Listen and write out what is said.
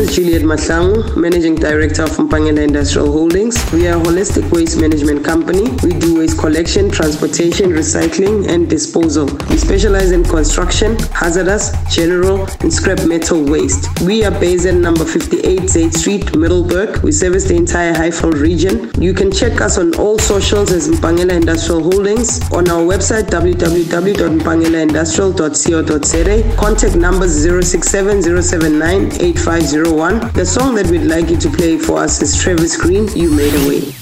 is Juliet Mahlangu, Managing Director of Mpangela Industrial Holdings. We are a holistic waste management company. We do waste collection, transportation, recycling, and disposal. We specialize in construction, hazardous, general, and scrap metal waste. We are based at number 58 Zate Street, Middelburg. We service the entire Highveld region. You can check us on all socials as Mpangela Industrial Holdings on our website www.mpangelaindustrial.co.za. Contact numbers 067 079 8501. The song that we'd like you to play for us is Travis Greene, You Made a Way.